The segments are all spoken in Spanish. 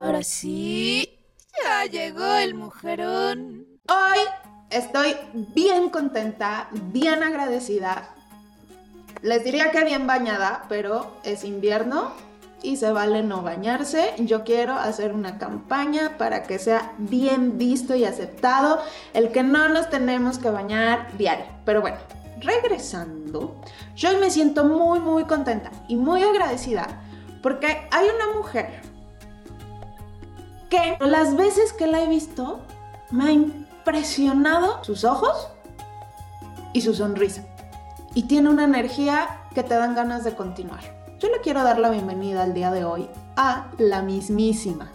Ahora sí, ya llegó el mujerón. Hoy estoy bien contenta, bien agradecida. Les diría que bien bañada, pero es invierno y se vale no bañarse. Yo quiero hacer una campaña para que sea bien visto y aceptado el que no nos tenemos que bañar diario. Pero bueno, regresando, yo me siento muy muy contenta y muy agradecida porque hay una mujer que las veces que la he visto me ha impresionado sus ojos y su sonrisa. Y tiene una energía que te dan ganas de continuar. Yo le quiero dar la bienvenida al día de hoy a la mismísima,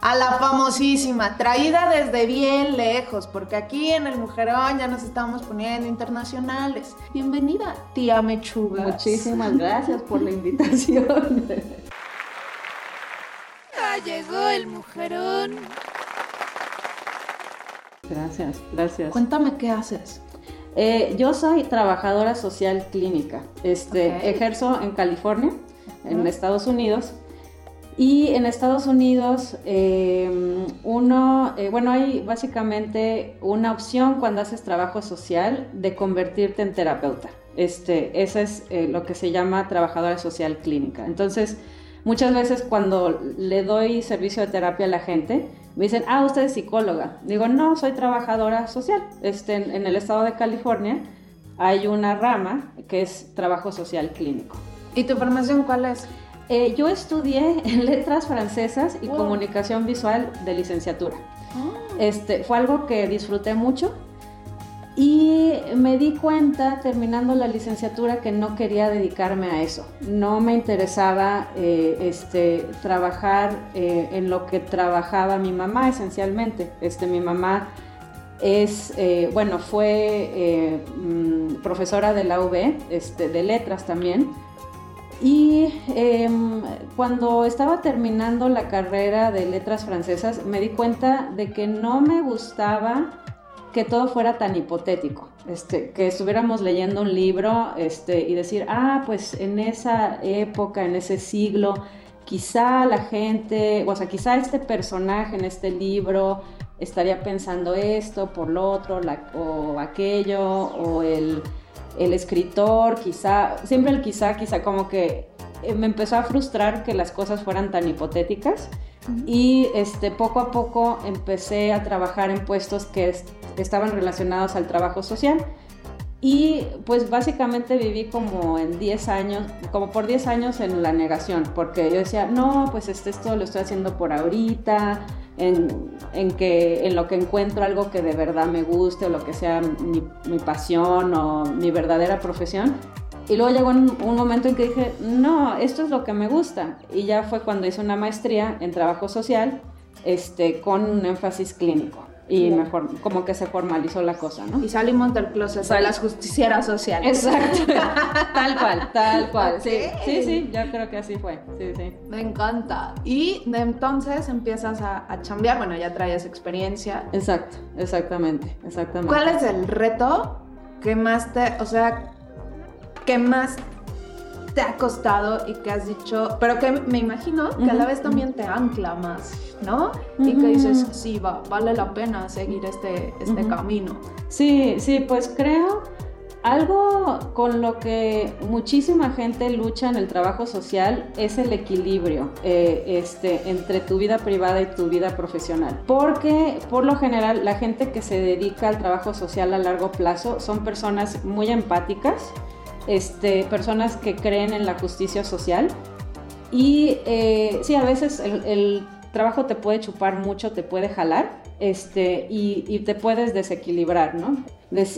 a la famosísima, traída desde bien lejos, porque aquí en el Mujerón ya nos estamos poniendo internacionales. Bienvenida, tía Mechuga. Muchísimas gracias por la invitación. Llegó el mujerón. Gracias, gracias. Cuéntame qué haces. Eh, yo soy trabajadora social clínica. Este, Ok. Ejerzo en California, en Ujú. Estados Unidos. Y en Estados Unidos, eh, uno, eh, bueno, hay básicamente una opción cuando haces trabajo social de convertirte en terapeuta. Este, esa es eh, lo que se llama trabajadora social clínica. Entonces, muchas veces cuando le doy servicio de terapia a la gente, me dicen, ah, usted es psicóloga. Digo, no, soy trabajadora social. Este, en, en el estado de California hay una rama que es trabajo social clínico. ¿Y tu formación cuál es? Eh, yo estudié en letras francesas y Wow. comunicación visual de licenciatura. Este, fue algo que disfruté mucho y me di cuenta terminando la licenciatura que no quería dedicarme a eso. No me interesaba eh, este, trabajar eh, en lo que trabajaba mi mamá esencialmente. Este, mi mamá es, eh, bueno, fue mm, profesora de la UB, este, de letras también. Y em, cuando estaba terminando la carrera de letras francesas, me di cuenta de que no me gustaba que todo fuera tan hipotético, este, que estuviéramos leyendo un libro este, y decir, ah, pues en esa época, en ese siglo, quizá la gente, o sea, quizá este personaje en este libro estaría pensando esto por lo otro, o aquello, o el, el escritor, quizá, siempre el quizá, quizá como que eh, me empezó a frustrar que las cosas fueran tan hipotéticas y este, poco a poco empecé a trabajar en puestos que es- estaban relacionados al trabajo social y pues básicamente viví como en 10 años, como por 10 años en la negación, porque yo decía, no, pues este, esto lo estoy haciendo por ahorita, en, en que, en lo que encuentro algo que de verdad me guste o lo que sea mi pasión o mi verdadera profesión. Y luego llegó un, un momento en que dije, no, esto es lo que me gusta. Y ya fue cuando hice una maestría en trabajo social este, con un énfasis clínico. Y Claro. mejor, como que se formalizó la cosa, ¿no? Y salimos del closet de las justicieras sociales. Exacto. tal cual, tal cual. Sí, Ok. sí, sí, yo creo que así fue. Sí, sí. Me encanta. Y de entonces empiezas a, a chambear. Bueno, ya traías experiencia. Exacto, exactamente, exactamente. ¿Cuál es el reto que más te, o sea, que más te ha costado y que has dicho, pero que me imagino que a la vez también te ancla más, ¿no? Y que dices, sí, va, vale la pena seguir este, este camino. Sí, sí, pues creo algo con lo que muchísima gente lucha en el trabajo social es el equilibrio eh, este, entre tu vida privada y tu vida profesional. Porque por lo general la gente que se dedica al trabajo social a largo plazo son personas muy empáticas, este, personas que creen en la justicia social y eh, sí, a veces el, trabajo te puede chupar mucho, te puede jalar este, y, te puedes desequilibrar, ¿no?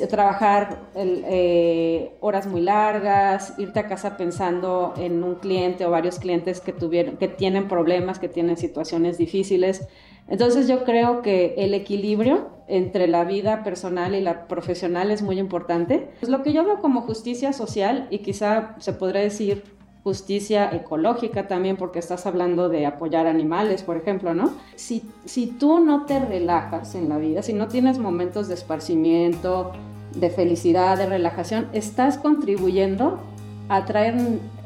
Trabajar eh, horas muy largas, irte a casa pensando en un cliente o varios clientes que, que tienen problemas, que tienen situaciones difíciles. Entonces yo creo que el equilibrio entre la vida personal y la profesional es muy importante. Pues lo que yo veo como justicia social y quizá se podría decir justicia ecológica también, porque estás hablando de apoyar animales, por ejemplo, ¿no? Si, si tú no te relajas en la vida, si no tienes momentos de esparcimiento, de felicidad, de relajación, estás contribuyendo a traer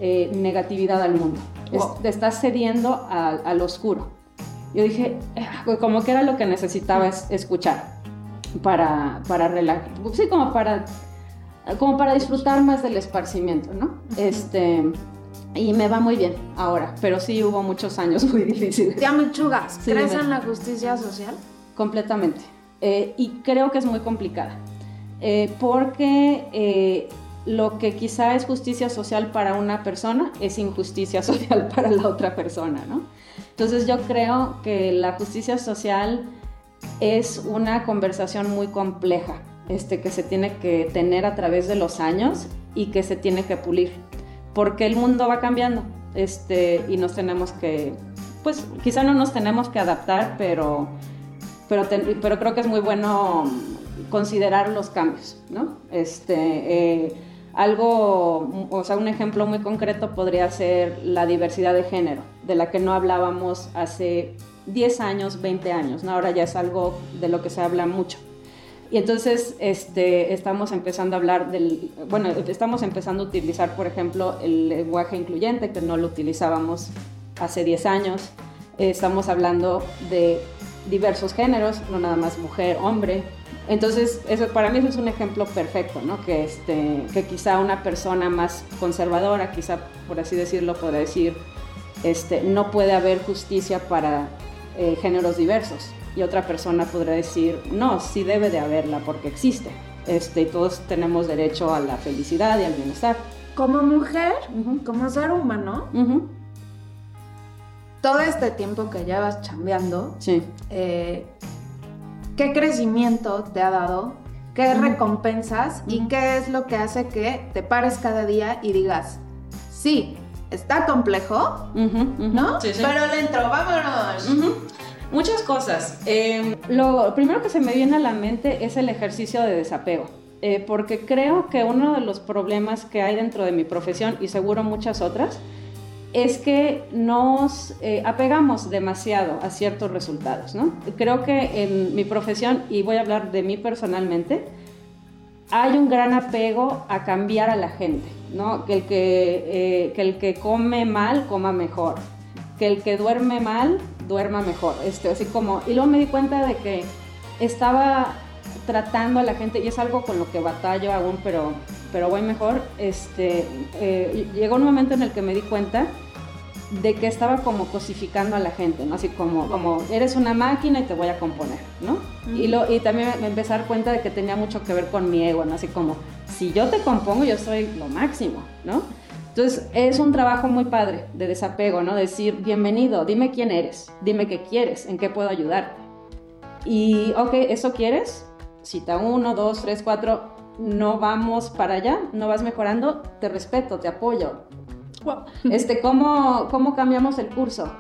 eh, negatividad al mundo. Es- te estás cediendo al oscuro. Yo dije, ah, como que era lo que necesitaba escuchar para, para relajar, sí, como para, como para disfrutar más del esparcimiento, ¿no? Este, y me va muy bien ahora, pero sí hubo muchos años muy difíciles. Tía Michugas, ¿crees en la justicia social? Completamente. Eh, y creo que es muy complicada. Eh, porque eh, lo que quizá es justicia social para una persona es injusticia social para la otra persona, ¿no? Entonces yo creo que la justicia social es una conversación muy compleja, este, que se tiene que tener a través de los años y que se tiene que pulir, porque el mundo va cambiando este, y nos tenemos que, pues quizá no nos tenemos que adaptar, pero, pero, pero creo que es muy bueno considerar los cambios, ¿no? Este, eh, algo, o sea, un ejemplo muy concreto podría ser la diversidad de género, de la que no hablábamos hace 10 años, 20 años, ¿no? Ahora ya es algo de lo que se habla mucho. Y entonces este, estamos empezando a hablar del, bueno, estamos empezando a utilizar, por ejemplo, el lenguaje incluyente, que no lo utilizábamos hace 10 años. estamos hablando de diversos géneros, no nada más mujer, hombre, entonces, eso para mí eso es un ejemplo perfecto, ¿no? Que, este, que quizá una persona más conservadora, quizá por así decirlo, podría decir, este, no puede haber justicia para eh, géneros diversos. Y otra persona podría decir, no, sí debe de haberla porque existe. Este, todos tenemos derecho a la felicidad y al bienestar. Como mujer, como ser humano, todo este tiempo que llevas chambeando, sí. Eh, qué crecimiento te ha dado, qué recompensas y qué es lo que hace que te pares cada día y digas, sí, está complejo, ¿no? Sí, sí. Pero le entro, vámonos. Muchas cosas. Em, lo primero que se me viene a la mente es el ejercicio de desapego. Eh, porque creo que uno de los problemas que hay dentro de mi profesión y seguro muchas otras es que nos eh, apegamos demasiado a ciertos resultados, ¿no? Creo que en mi profesión, y voy a hablar de mí personalmente, hay un gran apego a cambiar a la gente, ¿no? Que el que, eh, que, el que come mal, coma mejor, que el que duerme mal, duerma mejor, este, así como, y luego me di cuenta de que estaba tratando a la gente, y es algo con lo que batallo aún, pero pero voy mejor, este, eh, llegó un momento en el que me di cuenta de que estaba como cosificando a la gente, ¿no? Así como, como eres una máquina y te voy a componer, ¿no? y, lo, y también me empecé a dar cuenta de que tenía mucho que ver con mi ego, ¿no? Así como, si yo te compongo, yo soy lo máximo, ¿no? Entonces, es un trabajo muy padre de desapego, ¿no? Decir, bienvenido, dime quién eres, dime qué quieres, en qué puedo ayudarte. Y, ok, ¿eso quieres? Cita uno, dos, tres, cuatro, no vamos para allá, no vas mejorando, te respeto, te apoyo. Este, ¿cómo, ¿Cómo cambiamos el curso?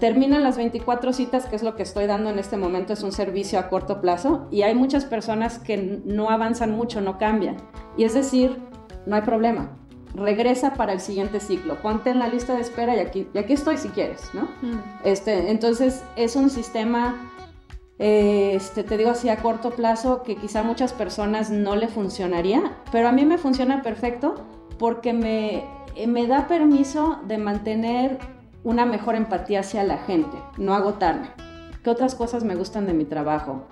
Terminan las 24 citas, que es lo que estoy dando en este momento, es un servicio a corto plazo, y hay muchas personas que no avanzan mucho, no cambian. Y es decir, no hay problema, regresa para el siguiente ciclo, ponte en la lista de espera y aquí, y aquí estoy si quieres, ¿no? Mm. Este, entonces es un sistema este, te digo así a corto plazo, que quizá a muchas personas no le funcionaría, pero a mí me funciona perfecto porque me, me da permiso de mantener una mejor empatía hacia la gente, no agotarme. ¿Qué otras cosas me gustan de mi trabajo?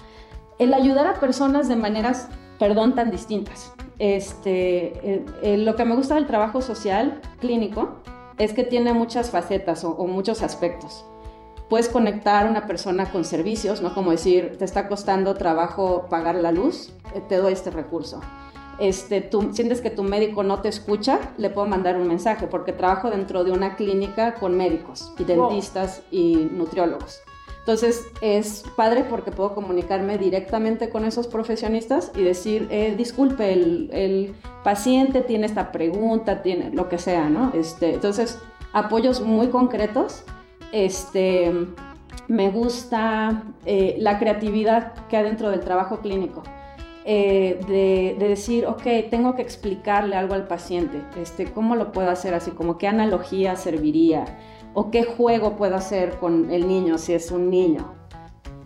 El ayudar a personas de maneras, perdón, tan distintas. Este, lo que me gusta del trabajo social clínico es que tiene muchas facetas o muchos aspectos puedes conectar a una persona con servicios, ¿no? Como decir, te está costando trabajo pagar la luz, eh, te doy este recurso. Este, tú sientes que tu médico no te escucha, le puedo mandar un mensaje, porque trabajo dentro de una clínica con médicos y dentistas y nutriólogos. Entonces es padre porque puedo comunicarme directamente con esos profesionistas y decir, eh, disculpe, el, el, paciente tiene esta pregunta, tiene lo que sea, ¿no? Este, entonces, apoyos muy concretos este, me gusta eh, la creatividad que hay dentro del trabajo clínico. Eh, de, decir, ok, tengo que explicarle algo al paciente, este, ¿cómo lo puedo hacer así? Como qué analogía serviría o qué juego puedo hacer con el niño si es un niño.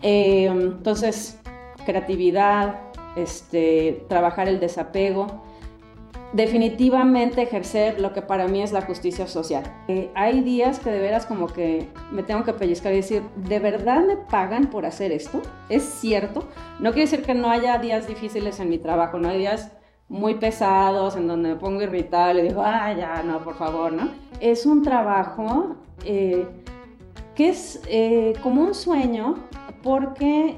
Eh, entonces, creatividad, este, trabajar el desapego definitivamente ejercer lo que para mí es la justicia social. Eh, hay días que de veras como que me tengo que pellizcar y decir, ¿de verdad me pagan por hacer esto? ¿Es cierto? No quiere decir que no haya días difíciles en mi trabajo, no hay días muy pesados en donde me pongo irritable y digo, ah, ya, no, por favor, ¿no? Es un trabajo eh, que es eh, como un sueño porque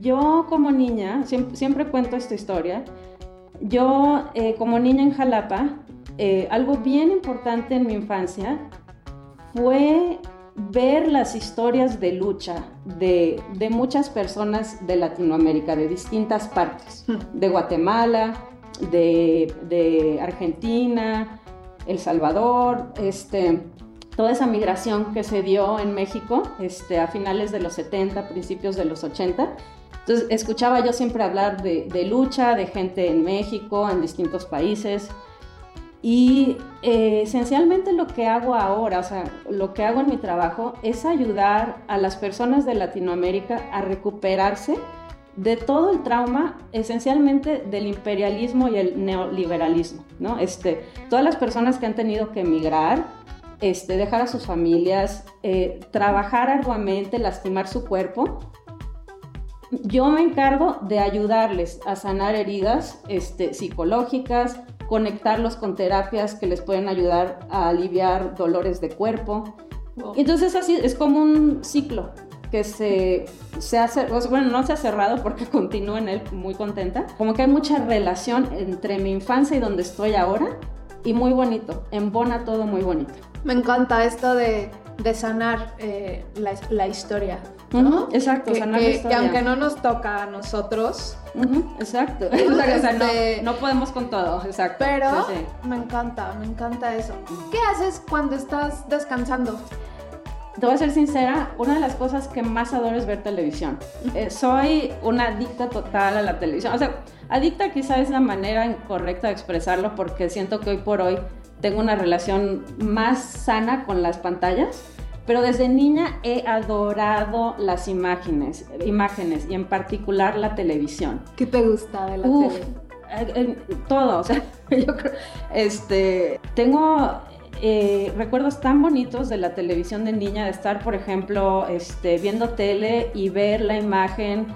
yo como niña, siempre cuento esta historia, yo, eh, como niña en Jalapa, eh, algo bien importante en mi infancia fue ver las historias de lucha de, muchas personas de Latinoamérica, de distintas partes, hmm. de Guatemala, de, Argentina, El Salvador, este, toda esa migración que se dio en México este, a finales de los 70, principios de los 80, entonces, escuchaba yo siempre hablar de, lucha, de gente en México, en distintos países. Y eh, esencialmente lo que hago ahora, o sea, lo que hago en mi trabajo es ayudar a las personas de Latinoamérica a recuperarse de todo el trauma, esencialmente del imperialismo y el neoliberalismo, ¿no? Este, todas las personas que han tenido que emigrar, este, dejar a sus familias, eh, trabajar arduamente, lastimar su cuerpo yo me encargo de ayudarles a sanar heridas este, psicológicas, conectarlos con terapias que les pueden ayudar a aliviar dolores de cuerpo. Entonces así es como un ciclo que se, se hace, bueno, no se ha cerrado porque continúo en él muy contenta. Como que hay mucha relación entre mi infancia y donde estoy ahora y muy bonito, embona todo muy bonito. Me encanta esto de, de sanar eh, la, la, historia. exacto, que, sanar la historia. Que aunque no nos toca a nosotros. exacto. Este, no, podemos con todo, exacto. Pero me encanta, me encanta eso. ¿Qué haces cuando estás descansando? Te voy a ser sincera, una de las cosas que más adoro es ver televisión. Eh, soy una adicta total a la televisión. O sea, adicta quizá es la manera incorrecta de expresarlo porque siento que hoy por hoy tengo una relación más sana con las pantallas, pero desde niña he adorado las imágenes, imágenes y en particular la televisión. ¿Qué te gusta de la tele? Eh, todo, o sea, yo creo, este, tengo eh, recuerdos tan bonitos de la televisión de niña, de estar, por ejemplo, este, viendo tele y ver la imagen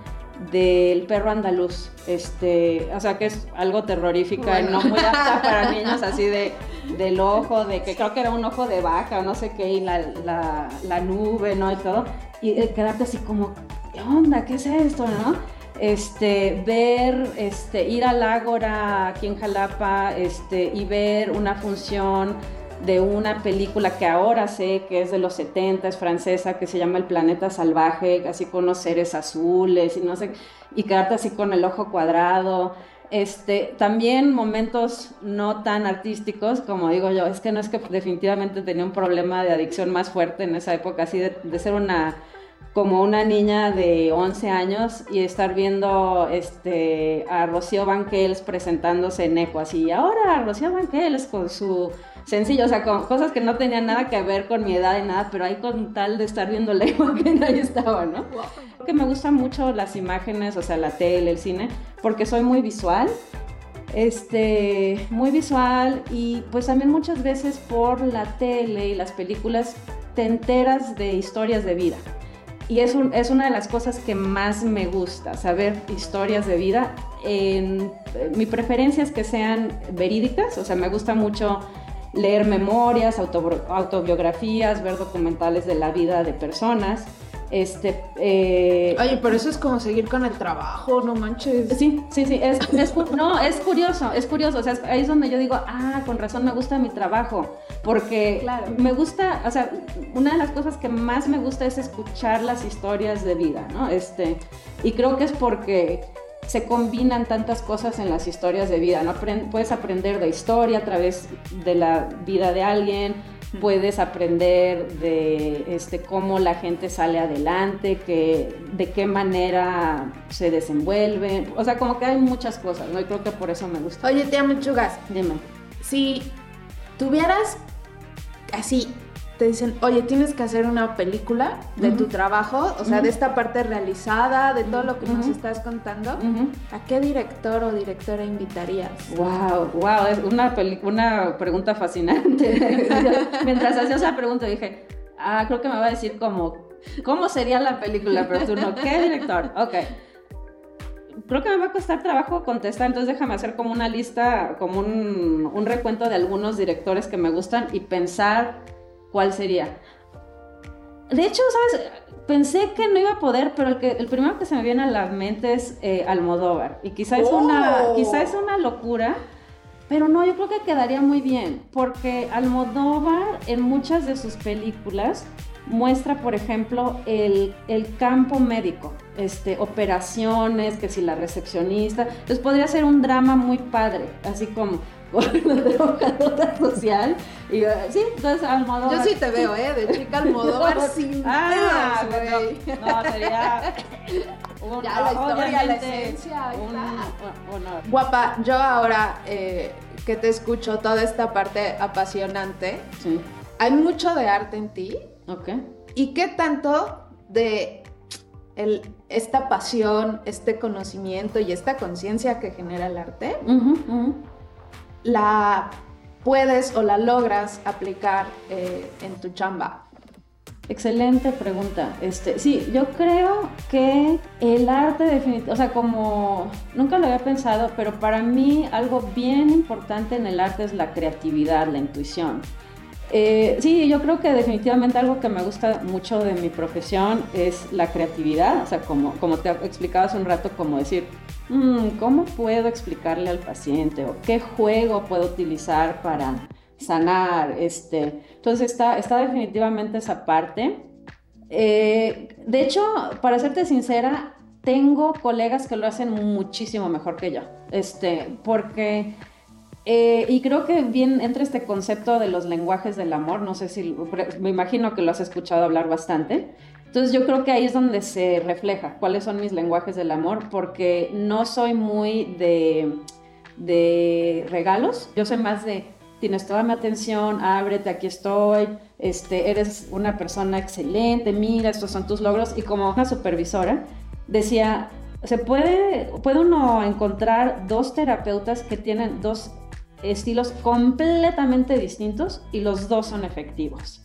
del perro andaluz, este, o sea que es algo terrorífica, no muy apta para niños, así de del ojo, de que creo que era un ojo de vaca o no sé qué, y la, la, nube, ¿no? Y todo, y eh, quedarte así como, ¿qué onda? ¿Qué es esto, no? Este, ver, este, ir al Ágora aquí en Jalapa, este, y ver una función de una película que ahora sé que es de los 70, es francesa, que se llama El planeta salvaje, así con unos seres azules y no sé, y quedarte así con el ojo cuadrado. Este, también momentos no tan artísticos, como digo yo, es que no es que definitivamente tenía un problema de adicción más fuerte en esa época, así de, de ser una como una niña de 11 años y estar viendo este, a Rocío Banquels presentándose en Eco, así, y ahora Rocío Banquels con su sencillo, o sea, con cosas que no tenían nada que ver con mi edad y nada, pero ahí con tal de estar viendo la imagen, ahí estaba, ¿no? Que me gustan mucho las imágenes, o sea, la tele, el cine, porque soy muy visual, este, muy visual y pues también muchas veces por la tele y las películas te enteras de historias de vida. Y es, un, es una de las cosas que más me gusta, saber historias de vida. En, mi preferencia es que sean verídicas, o sea, me gusta mucho leer memorias, autobiografías, ver documentales de la vida de personas. Este, eh, Oye, pero eso es como seguir con el trabajo, no manches. Sí, sí, sí, es, no, es curioso, es curioso, o sea, ahí es donde yo digo, ah, con razón me gusta mi trabajo, porque me gusta, o sea, una de las cosas que más me gusta es escuchar las historias de vida, ¿no? Este, y creo que es porque se combinan tantas cosas en las historias de vida, ¿no? puedes aprender de historia a través de la vida de alguien, puedes aprender de este, cómo la gente sale adelante, que, de qué manera se desenvuelve, o sea, como que hay muchas cosas, ¿no? Y creo que por eso me gusta. Oye, te amo, Chugas. Dime. Si tuvieras así te dicen, oye, tienes que hacer una película de tu trabajo, o sea, de esta parte realizada, de todo lo que nos estás contando, ¿a qué director o directora invitarías? Wow, wow, es una, una pregunta fascinante. Mientras hacía esa pregunta dije, ah, creo que me va a decir como, ¿cómo sería la película? Pero tú no, ¿qué director? Ok creo que me va a costar trabajo contestar, entonces déjame hacer como una lista, como un, un, recuento de algunos directores que me gustan y pensar cuál sería. De hecho, ¿sabes? Pensé que no iba a poder, pero el, que, el primero que se me viene a la mente es eh, Almodóvar. Y quizá es, una, oh. quizá es una locura, pero no, yo creo que quedaría muy bien, porque Almodóvar en muchas de sus películas muestra, por ejemplo, el, el, campo médico, este, operaciones, que si la recepcionista. Entonces podría ser un drama muy padre, así como de trabajadora social. Y sí, entonces Almodóvar. Yo sí te veo, ¿eh? De chica Almodóvar sin ah, güey. No, sería. Un, ya la historia, la esencia. Guapa, yo ahora eh, que te escucho toda esta parte apasionante, sí. hay mucho de arte en ti. Ok. ¿Y qué tanto de el, esta pasión, este conocimiento y esta conciencia que genera el arte? La puedes o la logras aplicar eh, en tu chamba? Excelente pregunta. Este, sí, yo creo que el arte definitivamente, o sea, como nunca lo había pensado, pero para mí algo bien importante en el arte es la creatividad, la intuición. Eh, sí, yo creo que definitivamente algo que me gusta mucho de mi profesión es la creatividad, o sea, como, como te explicaba hace un rato, como decir, Mm, ¿cómo puedo explicarle al paciente? ¿O qué juego puedo utilizar para sanar? Este, entonces está, está definitivamente esa parte. Eh, de hecho, para serte sincera, tengo colegas que lo hacen muchísimo mejor que yo. Este, porque eh, y creo que bien entra este concepto de los lenguajes del amor, no sé si, me imagino que lo has escuchado hablar bastante. Entonces yo creo que ahí es donde se refleja cuáles son mis lenguajes del amor, porque no soy muy de, de regalos, yo soy más de tienes toda mi atención, ábrete, aquí estoy, este, eres una persona excelente, mira, estos son tus logros. Y como una supervisora decía, se puede, puede uno encontrar dos terapeutas que tienen dos estilos completamente distintos y los dos son efectivos.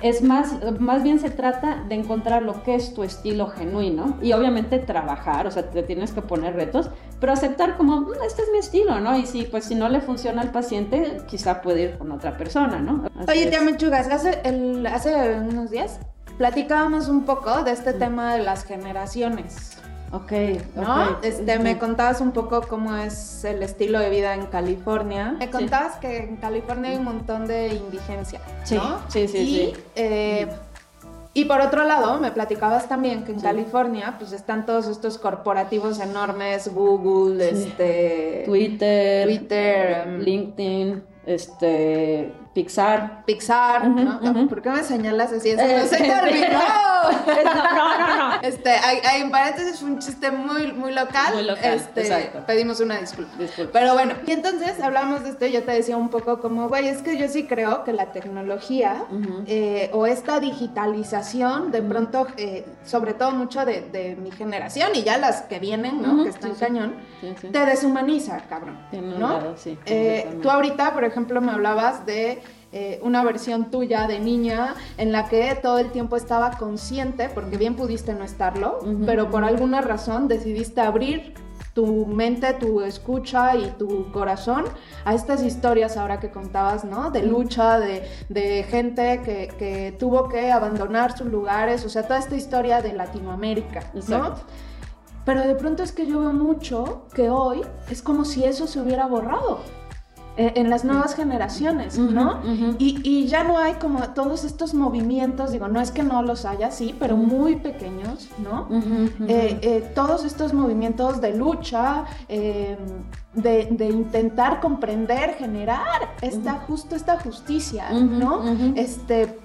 Es más, más bien se trata de encontrar lo que es tu estilo genuino y obviamente trabajar, o sea, te tienes que poner retos, pero aceptar como, mm, este es mi estilo, ¿no? Y si, pues si no le funciona al paciente, quizá puede ir con otra persona, ¿no? Oye, tía Mechugas, hace, hace unos días platicábamos un poco de este tema de las generaciones. Ok, ¿no? Este, me contabas un poco cómo es el estilo de vida en California. Me contabas que en California hay un montón de indigencia, sí. ¿no? Sí, sí, y, Eh, y por otro lado, me platicabas también que en California pues están todos estos corporativos enormes, Google, este Twitter, Twitter, em, LinkedIn, este Pixar. Pixar, ¿no? ¿Por qué me señalas así? Eso no se te olvidó. no, no, no. Este, hay, hay, en paréntesis un chiste muy, muy local. Muy local, este, exacto. Pedimos una disculpa. Pero bueno, y entonces hablamos de esto y yo te decía un poco como, güey, es que yo sí creo que la tecnología eh, o esta digitalización, de pronto, eh, sobre todo mucho de, de, mi generación y ya las que vienen, ¿no? que están cañón, te deshumaniza, cabrón. ¿no? sí, eh, tú ahorita, por ejemplo, me hablabas de eh, una versión tuya de niña en la que todo el tiempo estaba consciente, porque bien pudiste no estarlo, pero por alguna razón decidiste abrir tu mente, tu escucha y tu corazón a estas historias ahora que contabas, ¿no? De lucha, de, gente que, tuvo que abandonar sus lugares, o sea, toda esta historia de Latinoamérica, ¿no? Pero de pronto es que yo veo mucho que hoy es como si eso se hubiera borrado. Eh, en las nuevas generaciones, ¿no? y, ya no hay como todos estos movimientos, digo, no es que no los haya, sí, pero muy pequeños, ¿no? Eh, eh, todos estos movimientos de lucha, em, de, intentar comprender, generar esta, justo esta justicia, ¿no? Este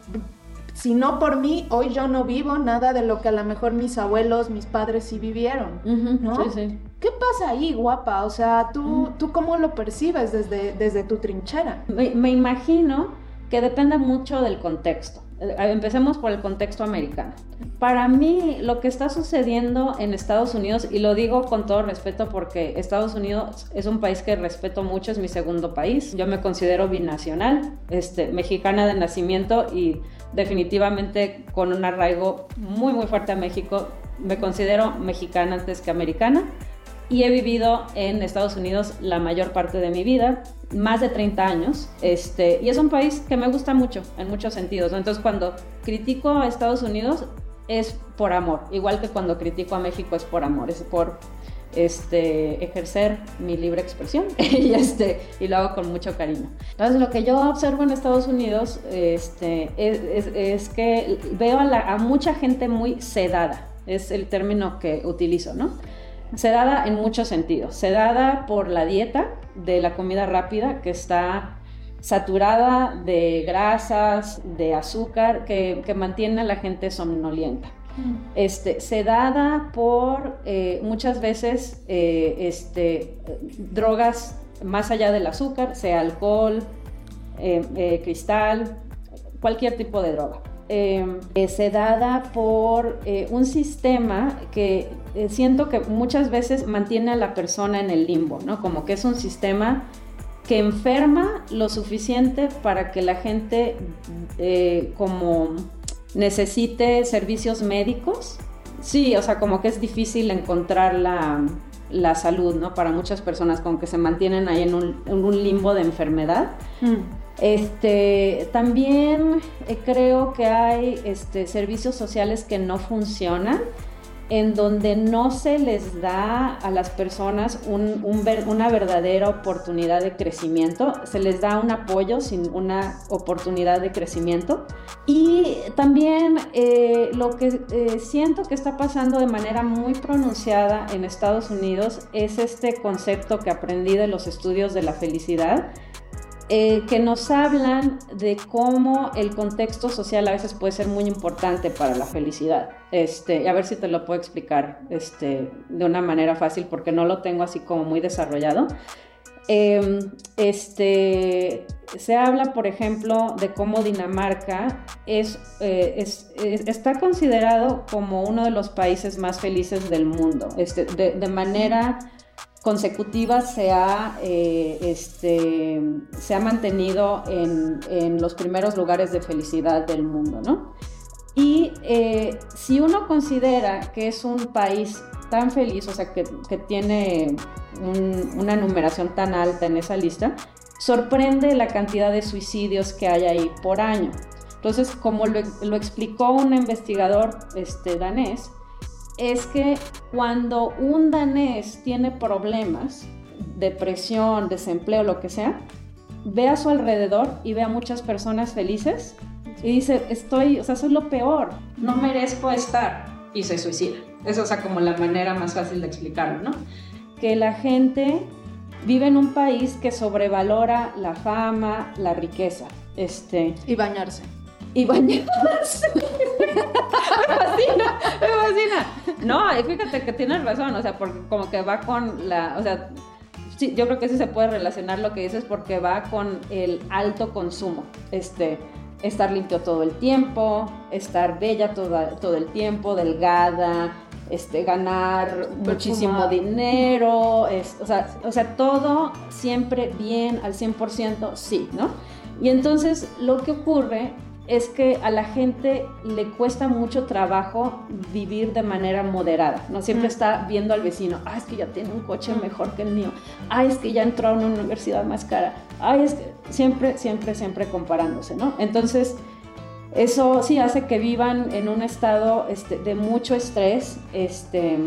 si no por mí, hoy yo no vivo nada de lo que a lo mejor mis abuelos, mis padres sí vivieron, ¿no? Sí, sí. ¿Qué pasa ahí, guapa? O sea, ¿tú, ¿tú cómo lo percibes desde, desde tu trinchera? Me, imagino que depende mucho del contexto. eh, empecemos por el contexto americano. Para mí, lo que está sucediendo en Estados Unidos, y lo digo con todo respeto porque Estados Unidos es un país que respeto mucho, es mi segundo país. Yo me considero binacional, este, mexicana de nacimiento y definitivamente con un arraigo muy, muy fuerte a México. Me considero mexicana antes que americana y he vivido en Estados Unidos la mayor parte de mi vida, más de 30 años, este, y es un país que me gusta mucho en muchos sentidos. Entonces, cuando critico a Estados Unidos es por amor, igual que cuando critico a México es por amor, es por este, ejercer mi libre expresión y, este, lo hago con mucho cariño. Entonces, lo que yo observo en Estados Unidos este, es, que veo a, mucha gente muy sedada, es el término que utilizo, ¿no? Sedada en muchos sentidos. Sedada por la dieta de la comida rápida que está saturada de grasas, de azúcar, que, mantiene a la gente somnolienta. Mm. Este, sedada por eh, muchas veces eh, este, drogas más allá del azúcar, sea alcohol, eh, cristal, cualquier tipo de droga. Em, sedada por un sistema que siento que muchas veces mantiene a la persona en el limbo, ¿no? Como que es un sistema que enferma lo suficiente para que la gente como necesite servicios médicos. Sí, o sea, como que es difícil encontrar la, salud, ¿no? Para muchas personas, como que se mantienen ahí en un, limbo de enfermedad. Mm. Este, también eh, creo que hay este, servicios sociales que no funcionan en donde no se les da a las personas una verdadera oportunidad de crecimiento, se les da un apoyo sin una oportunidad de crecimiento. Y también eh, lo que eh, siento que está pasando de manera muy pronunciada en Estados Unidos es este concepto que aprendí de los estudios de la felicidad, eh, que nos hablan de cómo el contexto social a veces puede ser muy importante para la felicidad. Este, a ver si te lo puedo explicar este, de una manera fácil porque no lo tengo así como muy desarrollado. Em, este, se habla, por ejemplo, de cómo Dinamarca es, eh, está considerado como uno de los países más felices del mundo, este, de manera consecutiva se ha, eh, este, se ha mantenido en, los primeros lugares de felicidad del mundo, ¿no? Y eh, si uno considera que es un país tan feliz, o sea, que, tiene una numeración tan alta en esa lista, sorprende la cantidad de suicidios que hay ahí por año. Entonces, como lo, lo explicó un investigador este, danés, es que cuando un danés tiene problemas, depresión, desempleo, lo que sea, ve a su alrededor y ve a muchas personas felices y dice, estoy, o sea, eso es lo peor, no merezco estar y se suicida. Es como la manera más fácil de explicarlo, ¿no? Que la gente vive en un país que sobrevalora la fama, la riqueza. Este, y bañarse y bañarse. me fascina, me fascina. No, fíjate que tienes razón, o sea, porque como que va con la, o sea, sí, yo creo que sí se puede relacionar lo que dices porque va con el alto consumo, este, estar limpio todo el tiempo, estar bella todo el tiempo, delgada, este, ganar muchísimo dinero, es, o, sea, o sea, todo siempre bien, al 100%, sí, ¿no? Y entonces lo que ocurre es que a la gente le cuesta mucho trabajo vivir de manera moderada, ¿no? Siempre está viendo al vecino, ah, es que ya tiene un coche mejor que el mío, ah, es que ya entró a una universidad más cara, ah, es que siempre, siempre, siempre comparándose, ¿no? Entonces, eso sí hace que vivan en un estado este, de mucho estrés, este,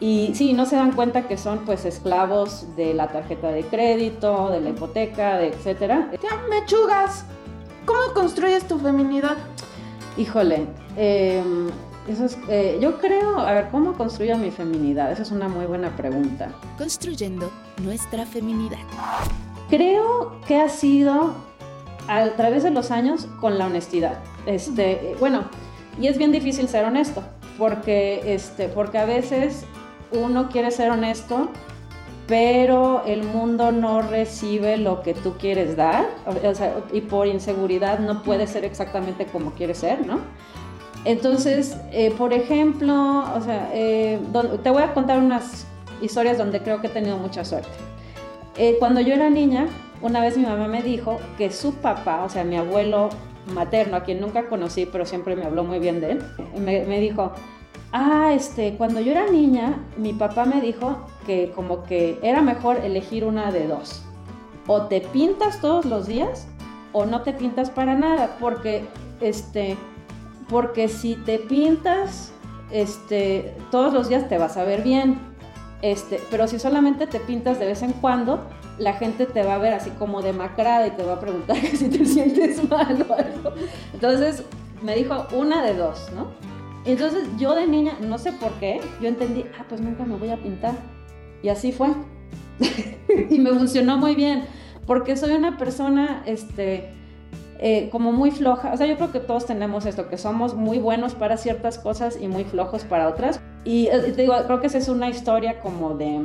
y sí, no se dan cuenta que son pues esclavos de la tarjeta de crédito, de la hipoteca, de etcétera. ¡Ya mechugas! ¿Cómo construyes tu feminidad? Híjole, em, eso es, eh, yo creo, a ver, ¿cómo construyo mi feminidad? Esa es una muy buena pregunta. Construyendo nuestra feminidad. Creo que ha sido a través de los años con la honestidad. Este, bueno, y es bien difícil ser honesto, porque, este, porque a veces uno quiere ser honesto, pero el mundo no recibe lo que tú quieres dar, o sea, y por inseguridad no puede ser exactamente como quiere ser, ¿no? Entonces, eh, por ejemplo, o sea, eh, te voy a contar unas historias donde creo que he tenido mucha suerte. Eh, cuando yo era niña, una vez mi mamá me dijo que su papá, o sea, mi abuelo materno, a quien nunca conocí, pero siempre me habló muy bien de él, me, me dijo, ah, este, cuando yo era niña, mi papá me dijo que como que era mejor elegir una de dos. O te pintas todos los días o no te pintas para nada, porque este porque si te pintas este, todos los días te vas a ver bien. Este, pero si solamente te pintas de vez en cuando, la gente te va a ver así como demacrada y te va a preguntar si te sientes mal o algo. Entonces me dijo una de dos, ¿no? Entonces yo de niña, no sé por qué, yo entendí, ah, pues nunca me voy a pintar. Y así fue. y me funcionó muy bien, porque soy una persona, este, eh, como muy floja. O sea, yo creo que todos tenemos esto, que somos muy buenos para ciertas cosas y muy flojos para otras. Y eh, te digo, creo que esa es una historia como de,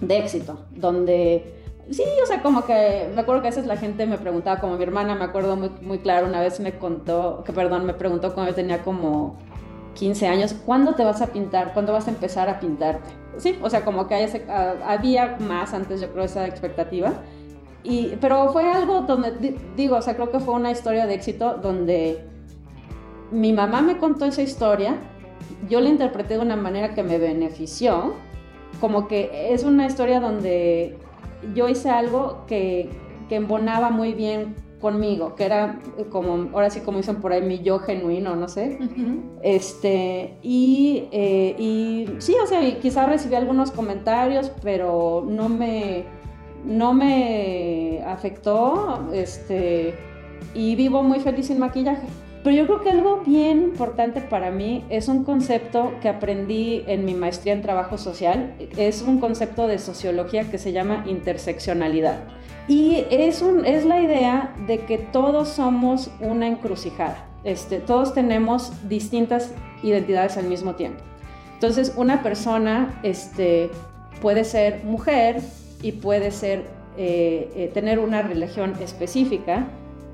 de éxito, donde... Sí, o sea, como que me acuerdo que a veces la gente me preguntaba, como mi hermana, me acuerdo muy, muy claro, una vez me contó, que perdón, me preguntó cuando yo tenía como 15 años, ¿cuándo te vas a pintar? ¿Cuándo vas a empezar a pintarte? Sí, o sea, como que había más antes, yo creo, esa expectativa pero fue algo donde, digo, o sea, creo que fue una historia de éxito donde mi mamá me contó esa historia, yo la interpreté de una manera que me benefició, como que es una historia donde yo hice algo que, que embonaba muy bien conmigo, que era como, ahora sí como dicen por ahí, mi yo genuino, no sé. Este, y, eh, y sí, o sea, quizás recibí algunos comentarios, pero no me, no me afectó este, y vivo muy feliz sin maquillaje. Pero yo creo que algo bien importante para mí es un concepto que aprendí en mi maestría en trabajo social, es un concepto de sociología que se llama interseccionalidad. Y es, un, es la idea de que todos somos una encrucijada, este, todos tenemos distintas identidades al mismo tiempo. Entonces, una persona este, puede ser mujer, y puede ser eh, eh, tener una religión específica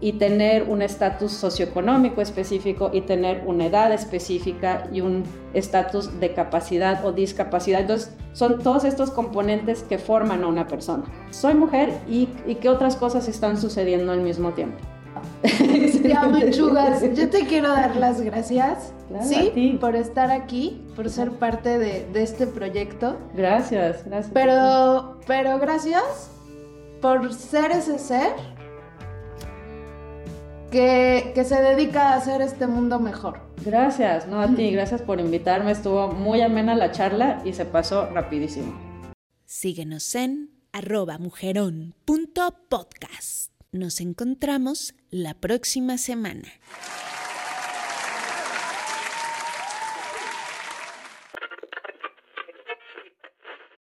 y tener un estatus socioeconómico específico y tener una edad específica y un estatus de capacidad o discapacidad. Entonces, son todos estos componentes que forman a una persona. Soy mujer y, y qué otras cosas están sucediendo al mismo tiempo. Ya, Manchugas, yo te quiero dar las gracias, ¿sí? Por estar aquí, por ser parte de, este proyecto. Gracias, gracias. Pero, pero gracias por ser ese ser que, que, se dedica a hacer este mundo mejor. Gracias, no a ti, gracias por invitarme. Estuvo muy amena la charla y se pasó rapidísimo. Síguenos en arroba mujerón.podcast. Nos encontramos la próxima semana.